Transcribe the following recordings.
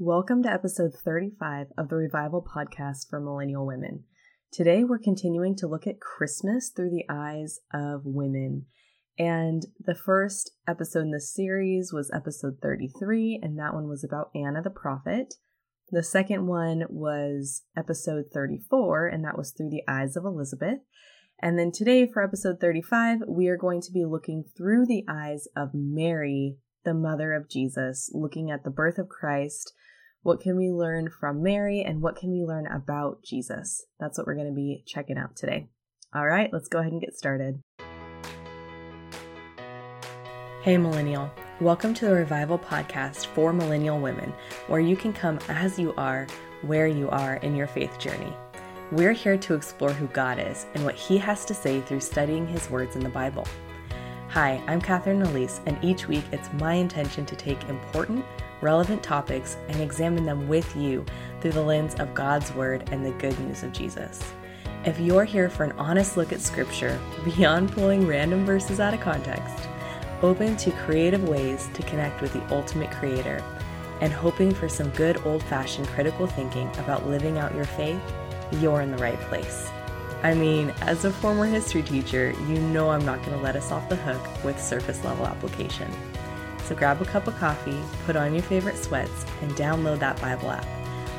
Welcome to episode 35 of the Revival Podcast for Millennial Women. Today we're continuing to look at Christmas through the eyes of women. And the first episode in this series was episode 33, and that one was about Anna the prophet. The second one was episode 34, and that was through the eyes of Elizabeth. And then today, for episode 35, we are going to be looking through the eyes of Mary, the mother of Jesus, looking at the birth of Christ what can we learn from Mary and what can we learn about Jesus? That's what we're going to be checking out today. All right, let's go ahead and get started. Hey, Millennial. Welcome to the Revival Podcast for Millennial Women, where you can come as you are, where you are in your faith journey. We're here to explore who God is and what He has to say through studying His words in the Bible. Hi, I'm Catherine Elise, and each week it's my intention to take important, relevant topics and examine them with you through the lens of God's Word and the good news of Jesus. If you're here for an honest look at Scripture, beyond pulling random verses out of context, open to creative ways to connect with the ultimate Creator, and hoping for some good old fashioned critical thinking about living out your faith, you're in the right place. I mean, as a former history teacher, you know I'm not going to let us off the hook with surface level application. So grab a cup of coffee, put on your favorite sweats, and download that Bible app.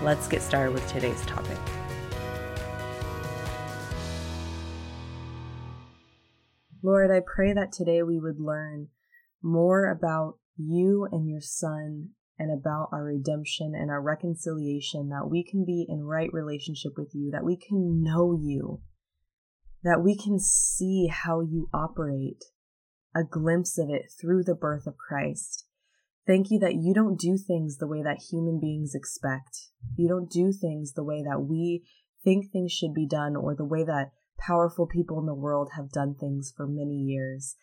Let's get started with today's topic. Lord, I pray that today we would learn more about you and your Son and about our redemption and our reconciliation, that we can be in right relationship with you, that we can know you, that we can see how you operate, a glimpse of it through the birth of Christ. Thank you that you don't do things the way that human beings expect. You don't do things the way that we think things should be done or the way that powerful people in the world have done things for many years.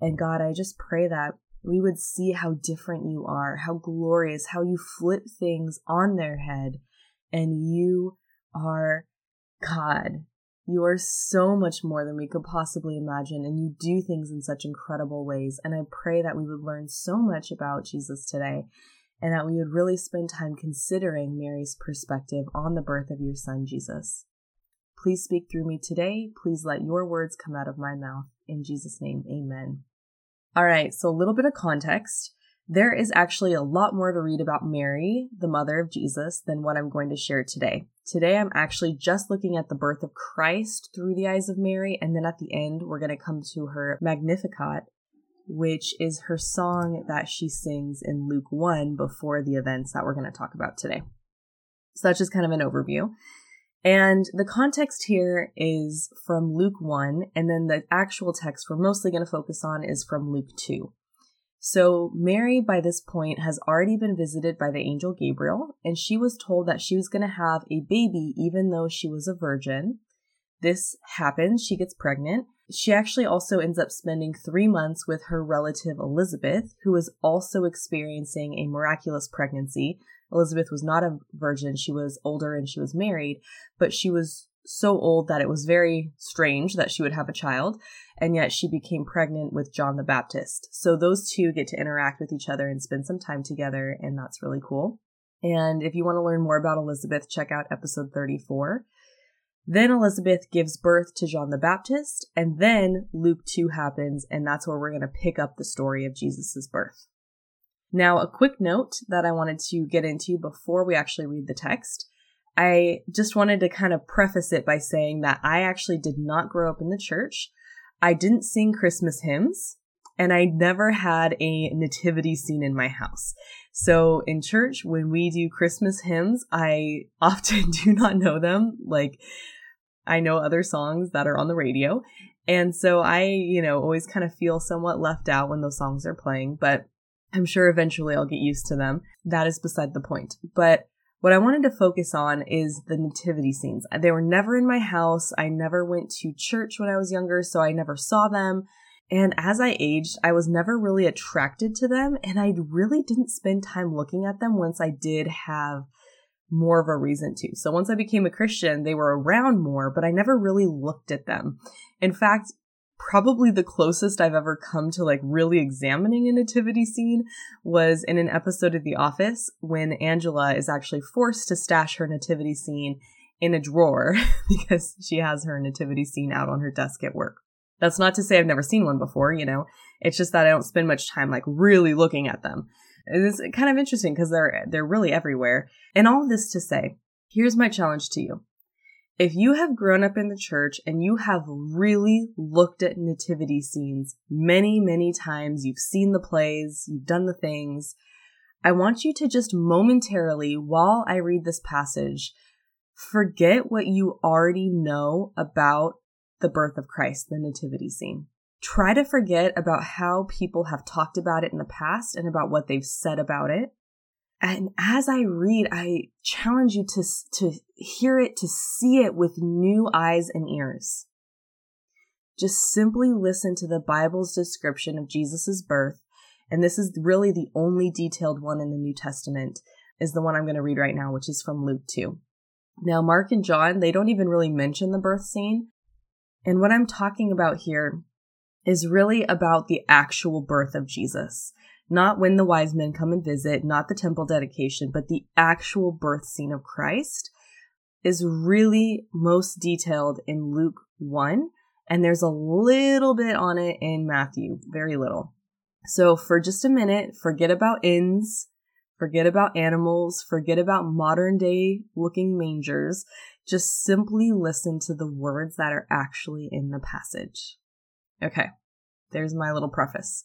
And God, I just pray that we would see how different you are, how glorious, how you flip things on their head, and you are God. You are so much more than we could possibly imagine, and you do things in such incredible ways. And I pray that we would learn so much about Jesus today, and that we would really spend time considering Mary's perspective on the birth of your son, Jesus. Please speak through me today. Please let your words come out of my mouth. In Jesus' name, amen. All right, so a little bit of context. There is actually a lot more to read about Mary, the mother of Jesus, than what I'm going to share today. Today, I'm actually just looking at the birth of Christ through the eyes of Mary, and then at the end, we're going to come to her Magnificat, which is her song that she sings in Luke 1 before the events that we're going to talk about today. So that's just kind of an overview. And the context here is from Luke 1, and then the actual text we're mostly going to focus on is from Luke 2. So, Mary, by this point, has already been visited by the angel Gabriel, and she was told that she was going to have a baby even though she was a virgin. This happens, she gets pregnant. She actually also ends up spending three months with her relative Elizabeth, who is also experiencing a miraculous pregnancy. Elizabeth was not a virgin, she was older and she was married, but she was so old that it was very strange that she would have a child, and yet she became pregnant with John the Baptist. So those two get to interact with each other and spend some time together, and that's really cool. And if you want to learn more about Elizabeth, check out episode 34. Then Elizabeth gives birth to John the Baptist, and then Luke 2 happens, and that's where we're going to pick up the story of Jesus' birth. Now, a quick note that I wanted to get into before we actually read the text I just wanted to kind of preface it by saying that I actually did not grow up in the church. I didn't sing Christmas hymns and I never had a nativity scene in my house. So in church, when we do Christmas hymns, I often do not know them. Like I know other songs that are on the radio. And so I, you know, always kind of feel somewhat left out when those songs are playing, but I'm sure eventually I'll get used to them. That is beside the point. But what I wanted to focus on is the nativity scenes. They were never in my house. I never went to church when I was younger, so I never saw them. And as I aged, I was never really attracted to them, and I really didn't spend time looking at them once I did have more of a reason to. So once I became a Christian, they were around more, but I never really looked at them. In fact, probably the closest I've ever come to like really examining a nativity scene was in an episode of The Office when Angela is actually forced to stash her nativity scene in a drawer because she has her nativity scene out on her desk at work. That's not to say I've never seen one before, you know. It's just that I don't spend much time like really looking at them. It's kind of interesting because they're they're really everywhere. And all this to say, here's my challenge to you. If you have grown up in the church and you have really looked at nativity scenes many, many times, you've seen the plays, you've done the things, I want you to just momentarily, while I read this passage, forget what you already know about the birth of Christ, the nativity scene. Try to forget about how people have talked about it in the past and about what they've said about it. And as I read, I challenge you to, to hear it, to see it with new eyes and ears. Just simply listen to the Bible's description of Jesus' birth. And this is really the only detailed one in the New Testament, is the one I'm going to read right now, which is from Luke 2. Now, Mark and John, they don't even really mention the birth scene. And what I'm talking about here is really about the actual birth of Jesus. Not when the wise men come and visit, not the temple dedication, but the actual birth scene of Christ is really most detailed in Luke 1. And there's a little bit on it in Matthew, very little. So for just a minute, forget about inns, forget about animals, forget about modern day looking mangers. Just simply listen to the words that are actually in the passage. Okay, there's my little preface.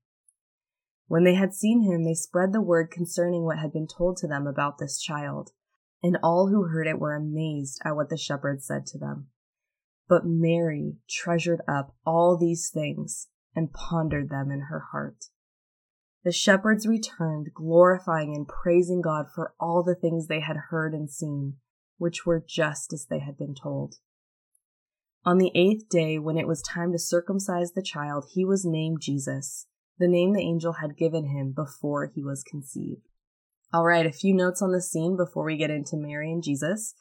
When they had seen him, they spread the word concerning what had been told to them about this child. And all who heard it were amazed at what the shepherds said to them. But Mary treasured up all these things and pondered them in her heart. The shepherds returned, glorifying and praising God for all the things they had heard and seen, which were just as they had been told. On the eighth day, when it was time to circumcise the child, he was named Jesus the name the angel had given him before he was conceived. All right, a few notes on the scene before we get into Mary and Jesus.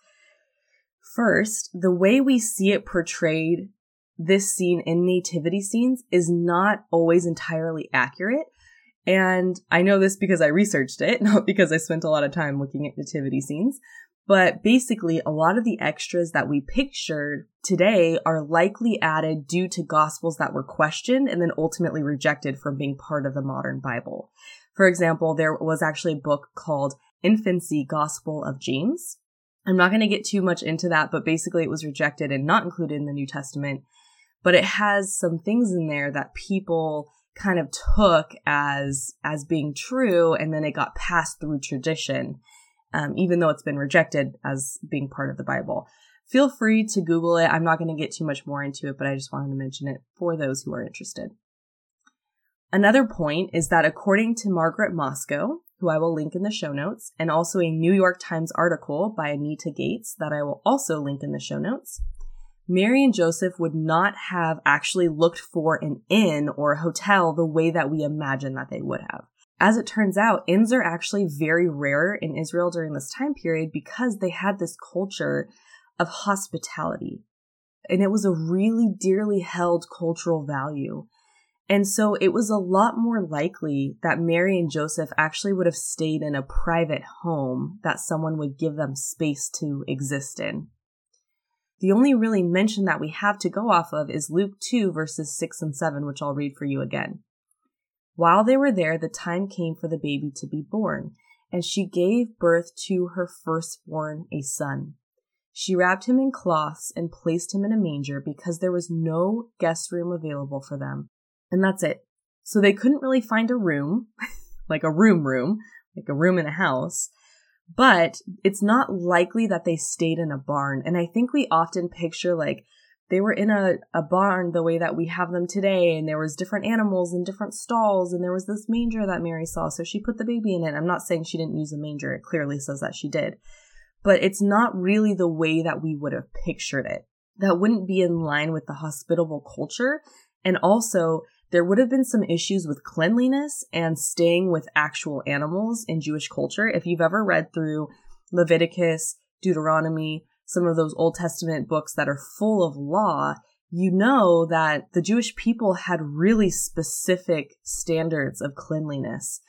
First, the way we see it portrayed, this scene in nativity scenes, is not always entirely accurate. And I know this because I researched it, not because I spent a lot of time looking at nativity scenes. But basically, a lot of the extras that we pictured today are likely added due to gospels that were questioned and then ultimately rejected from being part of the modern Bible. For example, there was actually a book called Infancy Gospel of James. I'm not going to get too much into that, but basically it was rejected and not included in the New Testament. But it has some things in there that people kind of took as as being true and then it got passed through tradition um, even though it's been rejected as being part of the Bible. Feel free to Google it. I'm not going to get too much more into it, but I just wanted to mention it for those who are interested. Another point is that according to Margaret Moscow, who I will link in the show notes, and also a New York Times article by Anita Gates that I will also link in the show notes, Mary and Joseph would not have actually looked for an inn or a hotel the way that we imagine that they would have. As it turns out, inns are actually very rare in Israel during this time period because they had this culture of hospitality. And it was a really dearly held cultural value. And so it was a lot more likely that Mary and Joseph actually would have stayed in a private home that someone would give them space to exist in. The only really mention that we have to go off of is Luke 2 verses 6 and 7, which I'll read for you again. While they were there, the time came for the baby to be born, and she gave birth to her firstborn, a son. She wrapped him in cloths and placed him in a manger because there was no guest room available for them. And that's it. So they couldn't really find a room, like a room room, like a room in a house. But it's not likely that they stayed in a barn. And I think we often picture like they were in a, a barn the way that we have them today, and there was different animals and different stalls, and there was this manger that Mary saw, so she put the baby in it. I'm not saying she didn't use a manger, it clearly says that she did. But it's not really the way that we would have pictured it. That wouldn't be in line with the hospitable culture. And also, there would have been some issues with cleanliness and staying with actual animals in Jewish culture. If you've ever read through Leviticus, Deuteronomy, some of those Old Testament books that are full of law, you know that the Jewish people had really specific standards of cleanliness.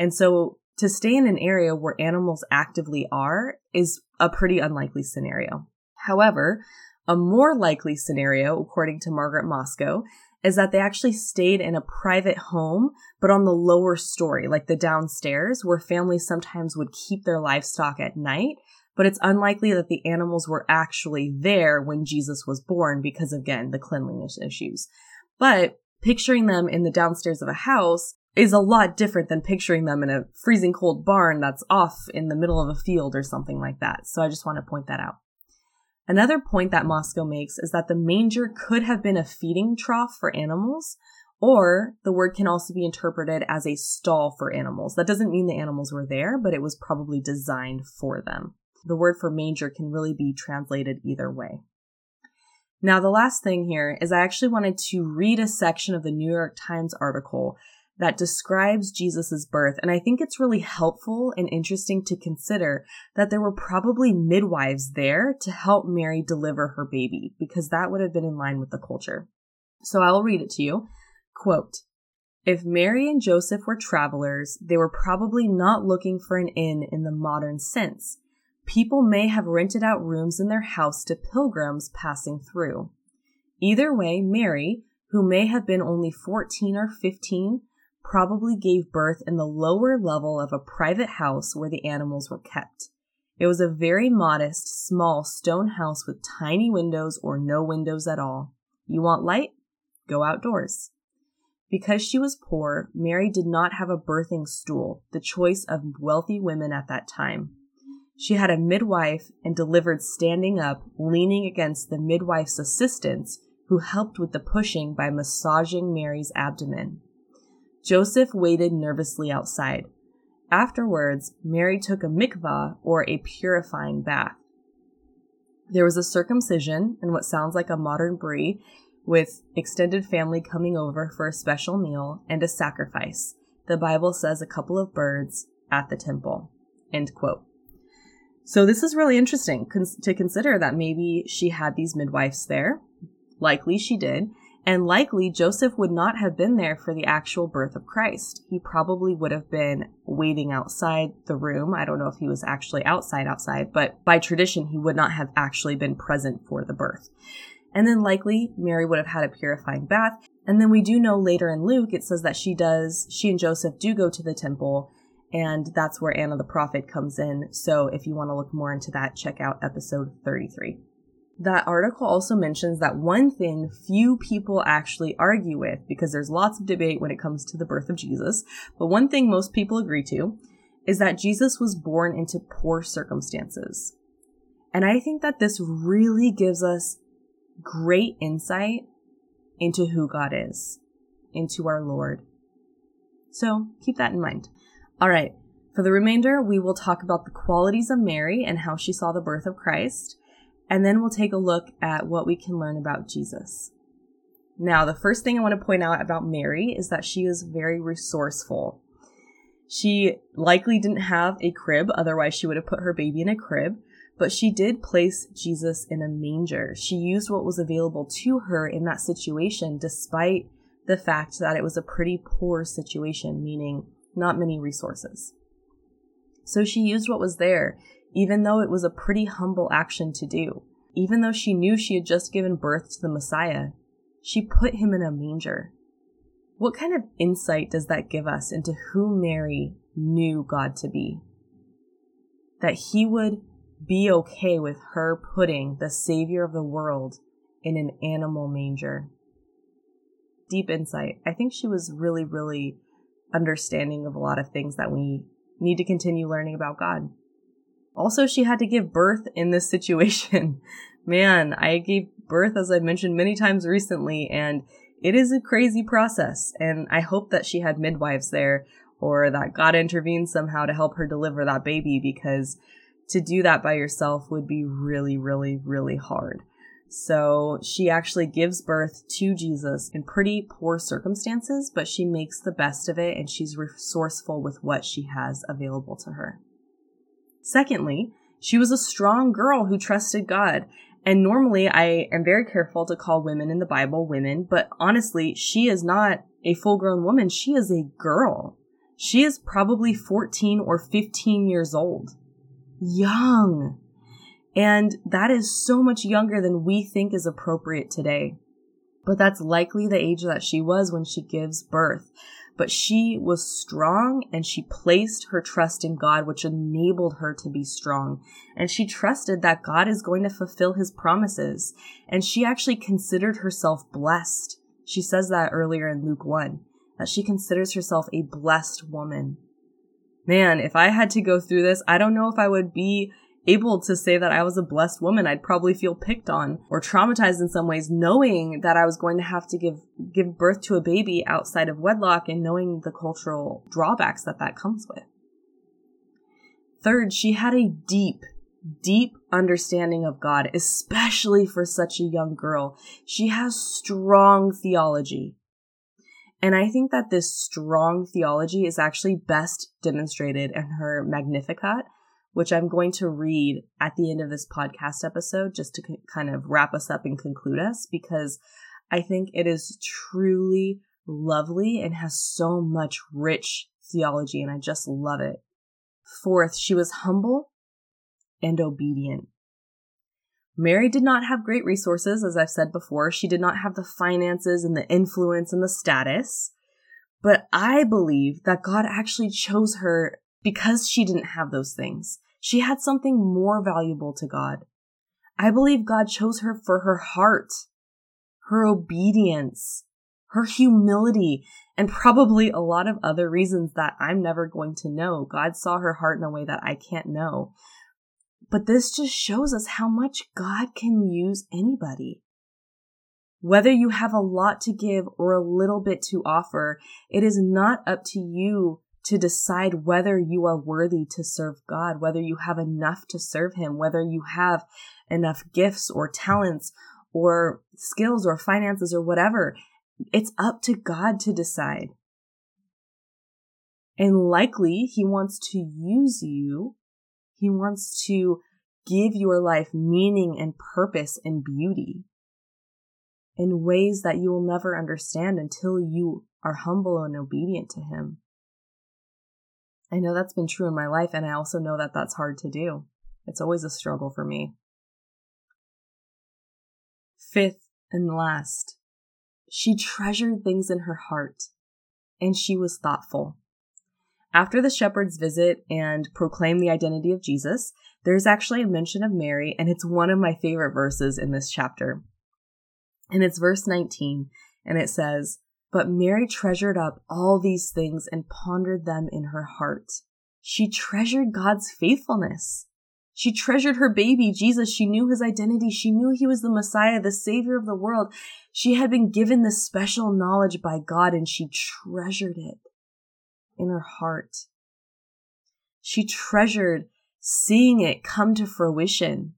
And so to stay in an area where animals actively are is a pretty unlikely scenario. However, a more likely scenario, according to Margaret Moscow, is that they actually stayed in a private home, but on the lower story, like the downstairs, where families sometimes would keep their livestock at night. But it's unlikely that the animals were actually there when Jesus was born because, again, the cleanliness issues. But picturing them in the downstairs of a house is a lot different than picturing them in a freezing cold barn that's off in the middle of a field or something like that. So I just want to point that out. Another point that Moscow makes is that the manger could have been a feeding trough for animals, or the word can also be interpreted as a stall for animals. That doesn't mean the animals were there, but it was probably designed for them. The word for manger can really be translated either way. Now, the last thing here is I actually wanted to read a section of the New York Times article that describes Jesus' birth. And I think it's really helpful and interesting to consider that there were probably midwives there to help Mary deliver her baby, because that would have been in line with the culture. So I will read it to you. Quote, if Mary and Joseph were travelers, they were probably not looking for an inn in the modern sense. People may have rented out rooms in their house to pilgrims passing through. Either way, Mary, who may have been only 14 or 15, probably gave birth in the lower level of a private house where the animals were kept. It was a very modest, small stone house with tiny windows or no windows at all. You want light? Go outdoors. Because she was poor, Mary did not have a birthing stool, the choice of wealthy women at that time. She had a midwife and delivered standing up, leaning against the midwife's assistants, who helped with the pushing by massaging Mary's abdomen. Joseph waited nervously outside. Afterwards, Mary took a mikvah, or a purifying bath. There was a circumcision and what sounds like a modern bris, with extended family coming over for a special meal and a sacrifice. The Bible says a couple of birds at the temple. End quote. So this is really interesting to consider that maybe she had these midwives there. Likely she did. And likely Joseph would not have been there for the actual birth of Christ. He probably would have been waiting outside the room. I don't know if he was actually outside outside, but by tradition, he would not have actually been present for the birth. And then likely Mary would have had a purifying bath. And then we do know later in Luke, it says that she does, she and Joseph do go to the temple and that's where Anna the prophet comes in. So if you want to look more into that, check out episode 33. That article also mentions that one thing few people actually argue with, because there's lots of debate when it comes to the birth of Jesus, but one thing most people agree to is that Jesus was born into poor circumstances. And I think that this really gives us great insight into who God is, into our Lord. So keep that in mind. All right. For the remainder, we will talk about the qualities of Mary and how she saw the birth of Christ. And then we'll take a look at what we can learn about Jesus. Now, the first thing I want to point out about Mary is that she is very resourceful. She likely didn't have a crib, otherwise, she would have put her baby in a crib, but she did place Jesus in a manger. She used what was available to her in that situation, despite the fact that it was a pretty poor situation, meaning not many resources. So she used what was there, even though it was a pretty humble action to do. Even though she knew she had just given birth to the Messiah, she put him in a manger. What kind of insight does that give us into who Mary knew God to be? That he would be okay with her putting the Savior of the world in an animal manger. Deep insight. I think she was really, really understanding of a lot of things that we need to continue learning about God. Also, she had to give birth in this situation. Man, I gave birth, as I've mentioned many times recently, and it is a crazy process. And I hope that she had midwives there or that God intervened somehow to help her deliver that baby because to do that by yourself would be really, really, really hard. So she actually gives birth to Jesus in pretty poor circumstances, but she makes the best of it and she's resourceful with what she has available to her. Secondly, she was a strong girl who trusted God. And normally I am very careful to call women in the Bible women, but honestly, she is not a full grown woman. She is a girl. She is probably 14 or 15 years old. Young. And that is so much younger than we think is appropriate today. But that's likely the age that she was when she gives birth but she was strong and she placed her trust in God, which enabled her to be strong. And she trusted that God is going to fulfill his promises. And she actually considered herself blessed. She says that earlier in Luke 1, that she considers herself a blessed woman. Man, if I had to go through this, I don't know if I would be able to say that I was a blessed woman, I'd probably feel picked on or traumatized in some ways, knowing that I was going to have to give, give birth to a baby outside of wedlock and knowing the cultural drawbacks that that comes with. Third, she had a deep, deep understanding of God, especially for such a young girl. She has strong theology. And I think that this strong theology is actually best demonstrated in her Magnificat, which I'm going to read at the end of this podcast episode just to kind of wrap us up and conclude us because I think it is truly lovely and has so much rich theology and I just love it. Fourth, she was humble and obedient. Mary did not have great resources, as I've said before. She did not have the finances and the influence and the status. But I believe that God actually chose her because she didn't have those things. She had something more valuable to God. I believe God chose her for her heart, her obedience, her humility, and probably a lot of other reasons that I'm never going to know. God saw her heart in a way that I can't know. But this just shows us how much God can use anybody. Whether you have a lot to give or a little bit to offer, it is not up to you to decide whether you are worthy to serve God, whether you have enough to serve Him, whether you have enough gifts or talents or skills or finances or whatever. It's up to God to decide. And likely He wants to use you. He wants to give your life meaning and purpose and beauty in ways that you will never understand until you are humble and obedient to Him. I know that's been true in my life, and I also know that that's hard to do. It's always a struggle for me. Fifth and last, she treasured things in her heart, and she was thoughtful. After the shepherds visit and proclaim the identity of Jesus, there's actually a mention of Mary, and it's one of my favorite verses in this chapter. And it's verse 19, and it says, but Mary treasured up all these things and pondered them in her heart. She treasured God's faithfulness. She treasured her baby, Jesus. She knew his identity. She knew he was the Messiah, the Savior of the world. She had been given this special knowledge by God and she treasured it in her heart. She treasured seeing it come to fruition.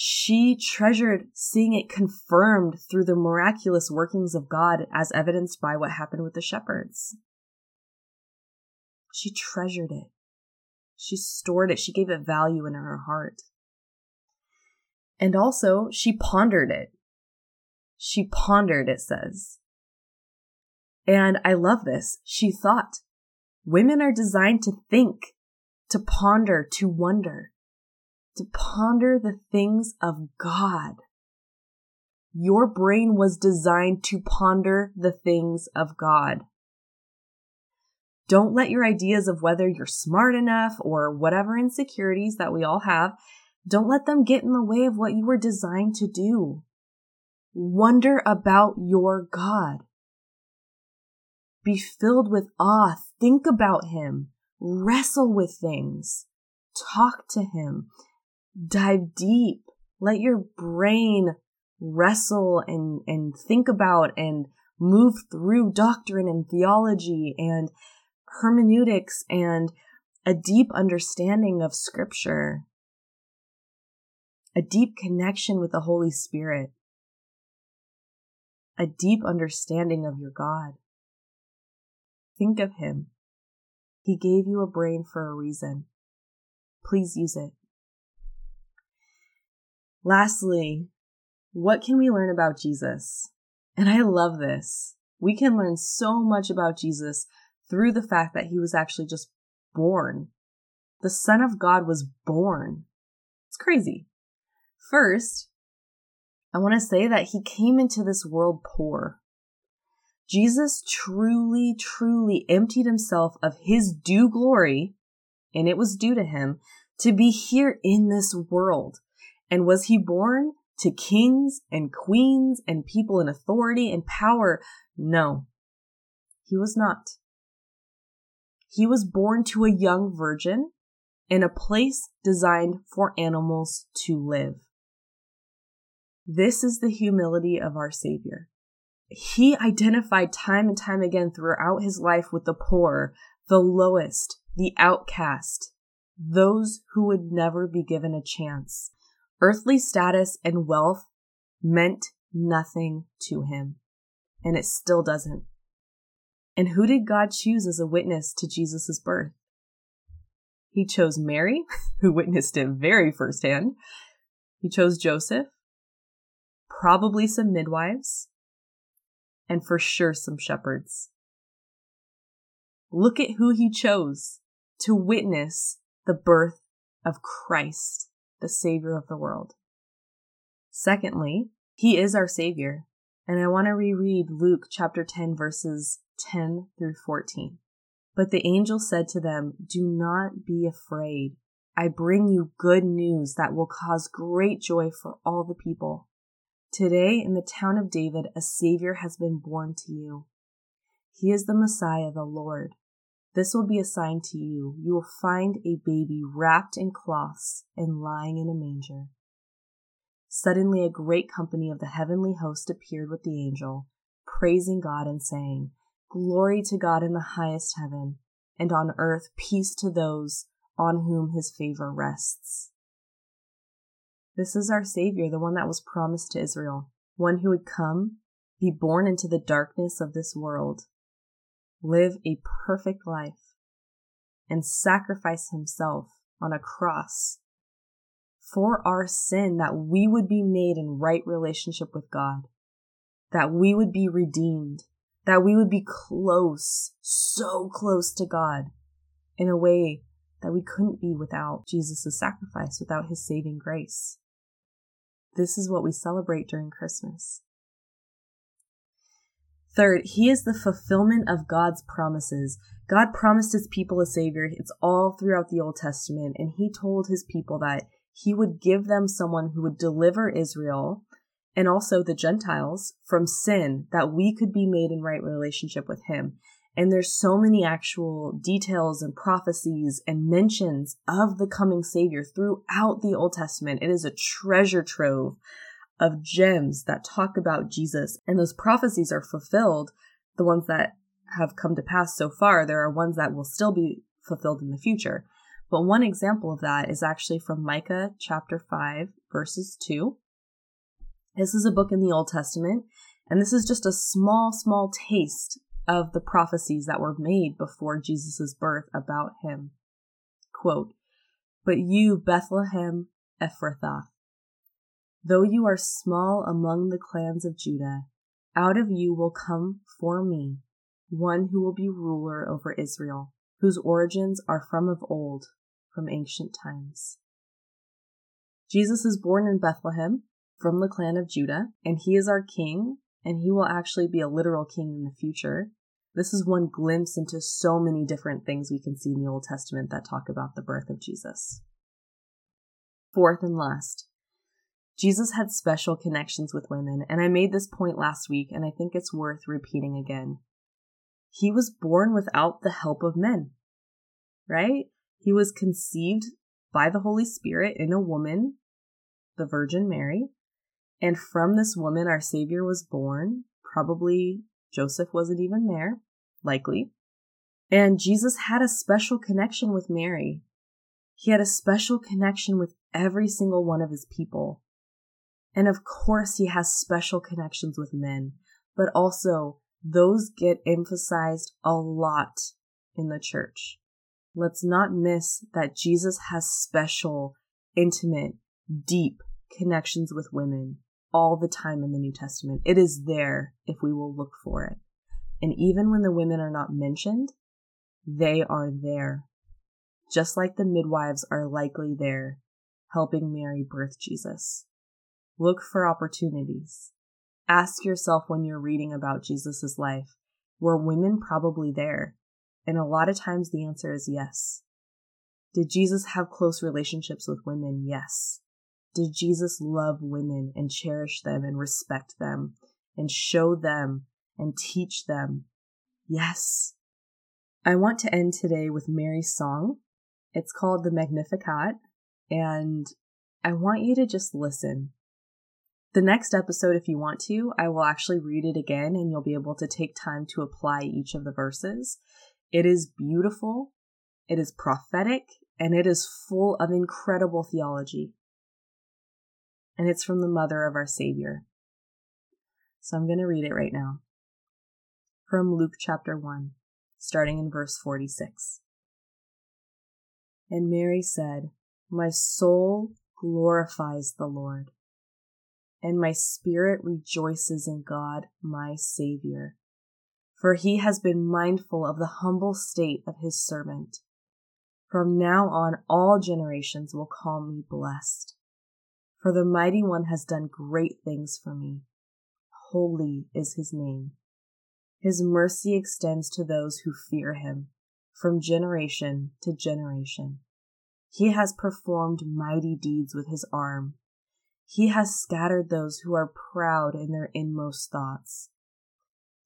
She treasured seeing it confirmed through the miraculous workings of God as evidenced by what happened with the shepherds. She treasured it. She stored it. She gave it value in her heart. And also, she pondered it. She pondered, it says. And I love this. She thought. Women are designed to think, to ponder, to wonder, to ponder the things of God. Your brain was designed to ponder the things of God. Don't let your ideas of whether you're smart enough or whatever insecurities that we all have, don't let them get in the way of what you were designed to do. Wonder about your God. Be filled with awe. Think about Him. Wrestle with things. Talk to Him. Dive deep. Let your brain wrestle and, and think about and move through doctrine and theology and hermeneutics and a deep understanding of scripture, a deep connection with the Holy Spirit, a deep understanding of your God. Think of Him. He gave you a brain for a reason. Please use it. Lastly, what can we learn about Jesus? And I love this. We can learn so much about Jesus through the fact that he was actually just born. The Son of God was born. It's crazy. First, I want to say that he came into this world poor. Jesus truly, truly emptied himself of his due glory, and it was due to him, to be here in this world. And was he born to kings and queens and people in authority and power? No, he was not. He was born to a young virgin in a place designed for animals to live. This is the humility of our Savior. He identified time and time again throughout his life with the poor, the lowest, the outcast, those who would never be given a chance. Earthly status and wealth meant nothing to him, and it still doesn't. And who did God choose as a witness to Jesus' birth? He chose Mary, who witnessed it very firsthand. He chose Joseph, probably some midwives, and for sure some shepherds. Look at who he chose to witness the birth of Christ, the Savior of the world. Secondly, he is our Savior. And I want to reread Luke chapter 10, verses 10 through 14. But the angel said to them, Do not be afraid. I bring you good news that will cause great joy for all the people. Today in the town of David, a Savior has been born to you. He is the Messiah, the Lord. This will be a sign to you. You will find a baby wrapped in cloths and lying in a manger. Suddenly, a great company of the heavenly host appeared with the angel, praising God and saying, Glory to God in the highest heaven, and on earth peace to those on whom his favor rests. This is our Savior, the one that was promised to Israel, one who would come, be born into the darkness of this world, live a perfect life, and sacrifice himself on a cross for our sin that we would be made in right relationship with God, that we would be redeemed, that we would be close, so close to God in a way that we couldn't be without Jesus' sacrifice, without his saving grace. This is what we celebrate during Christmas. Third, he is the fulfillment of God's promises. God promised his people a savior. It's all throughout the Old Testament. And he told his people that he would give them someone who would deliver Israel and also the Gentiles from sin that we could be made in right relationship with him. And there's so many actual details and prophecies and mentions of the coming Savior throughout the Old Testament. It is a treasure trove of gems that talk about Jesus. And those prophecies are fulfilled, the ones that have come to pass so far. There are ones that will still be fulfilled in the future. But one example of that is actually from Micah chapter 5, verses 2. This is a book in the Old Testament, and this is just a small, small taste of the prophecies that were made before Jesus' birth about him. Quote, But you, Bethlehem Ephrathah, though you are small among the clans of Judah, out of you will come for me one who will be ruler over Israel, whose origins are from of old, from ancient times. Jesus is born in Bethlehem from the clan of Judah, and he is our king, and he will actually be a literal king in the future. This is one glimpse into so many different things we can see in the Old Testament that talk about the birth of Jesus. Fourth and last, Jesus had special connections with women, and I made this point last week, and I think it's worth repeating again. He was born without the help of men, right? He was conceived by the Holy Spirit in a woman, the Virgin Mary, and from this woman, our Savior was born. Probably Joseph wasn't even there, likely. And Jesus had a special connection with Mary. He had a special connection with every single one of his people. And of course, he has special connections with men, but also those get emphasized a lot in the church. Let's not miss that Jesus has special, intimate, deep connections with women all the time in the New Testament. It is there if we will look for it. And even when the women are not mentioned, they are there. Just like the midwives are likely there, helping Mary birth Jesus. Look for opportunities. Ask yourself when you're reading about Jesus' life, were women probably there? And a lot of times the answer is yes. Did Jesus have close relationships with women? Yes. Did Jesus love women and cherish them and respect them and show them and teach them? Yes. I want to end today with Mary's song. It's called the Magnificat, and I want you to just listen. The next episode, if you want to, I will actually read it again and you'll be able to take time to apply each of the verses. It is beautiful, it is prophetic, and it is full of incredible theology. And it's from the mother of our Savior. So I'm going to read it right now. From Luke chapter 1, starting in verse 46. And Mary said, My soul glorifies the Lord and my spirit rejoices in God, my Savior. For he has been mindful of the humble state of his servant. From now on, all generations will call me blessed. For the mighty one has done great things for me. Holy is his name. His mercy extends to those who fear him from generation to generation. He has performed mighty deeds with his arm. He has scattered those who are proud in their inmost thoughts.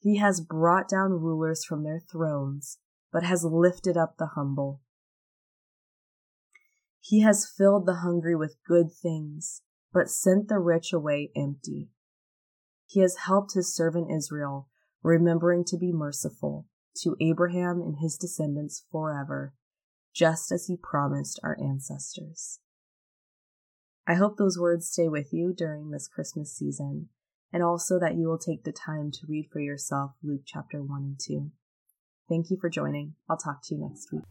He has brought down rulers from their thrones, but has lifted up the humble. He has filled the hungry with good things, but sent the rich away empty. He has helped his servant Israel, remembering to be merciful to Abraham and his descendants forever, just as he promised our ancestors. I hope those words stay with you during this Christmas season, and also that you will take the time to read for yourself Luke chapter 1 and 2. Thank you for joining. I'll talk to you next week.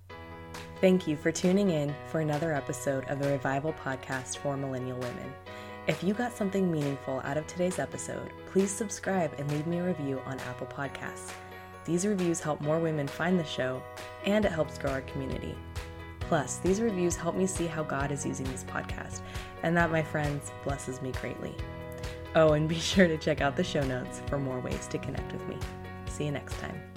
Thank you for tuning in for another episode of the Revival Podcast for Millennial Women. If you got something meaningful out of today's episode, please subscribe and leave me a review on Apple Podcasts. These reviews help more women find the show, and it helps grow our community. Plus, these reviews help me see how God is using this podcast, and that, my friends, blesses me greatly. Oh, and be sure to check out the show notes for more ways to connect with me. See you next time.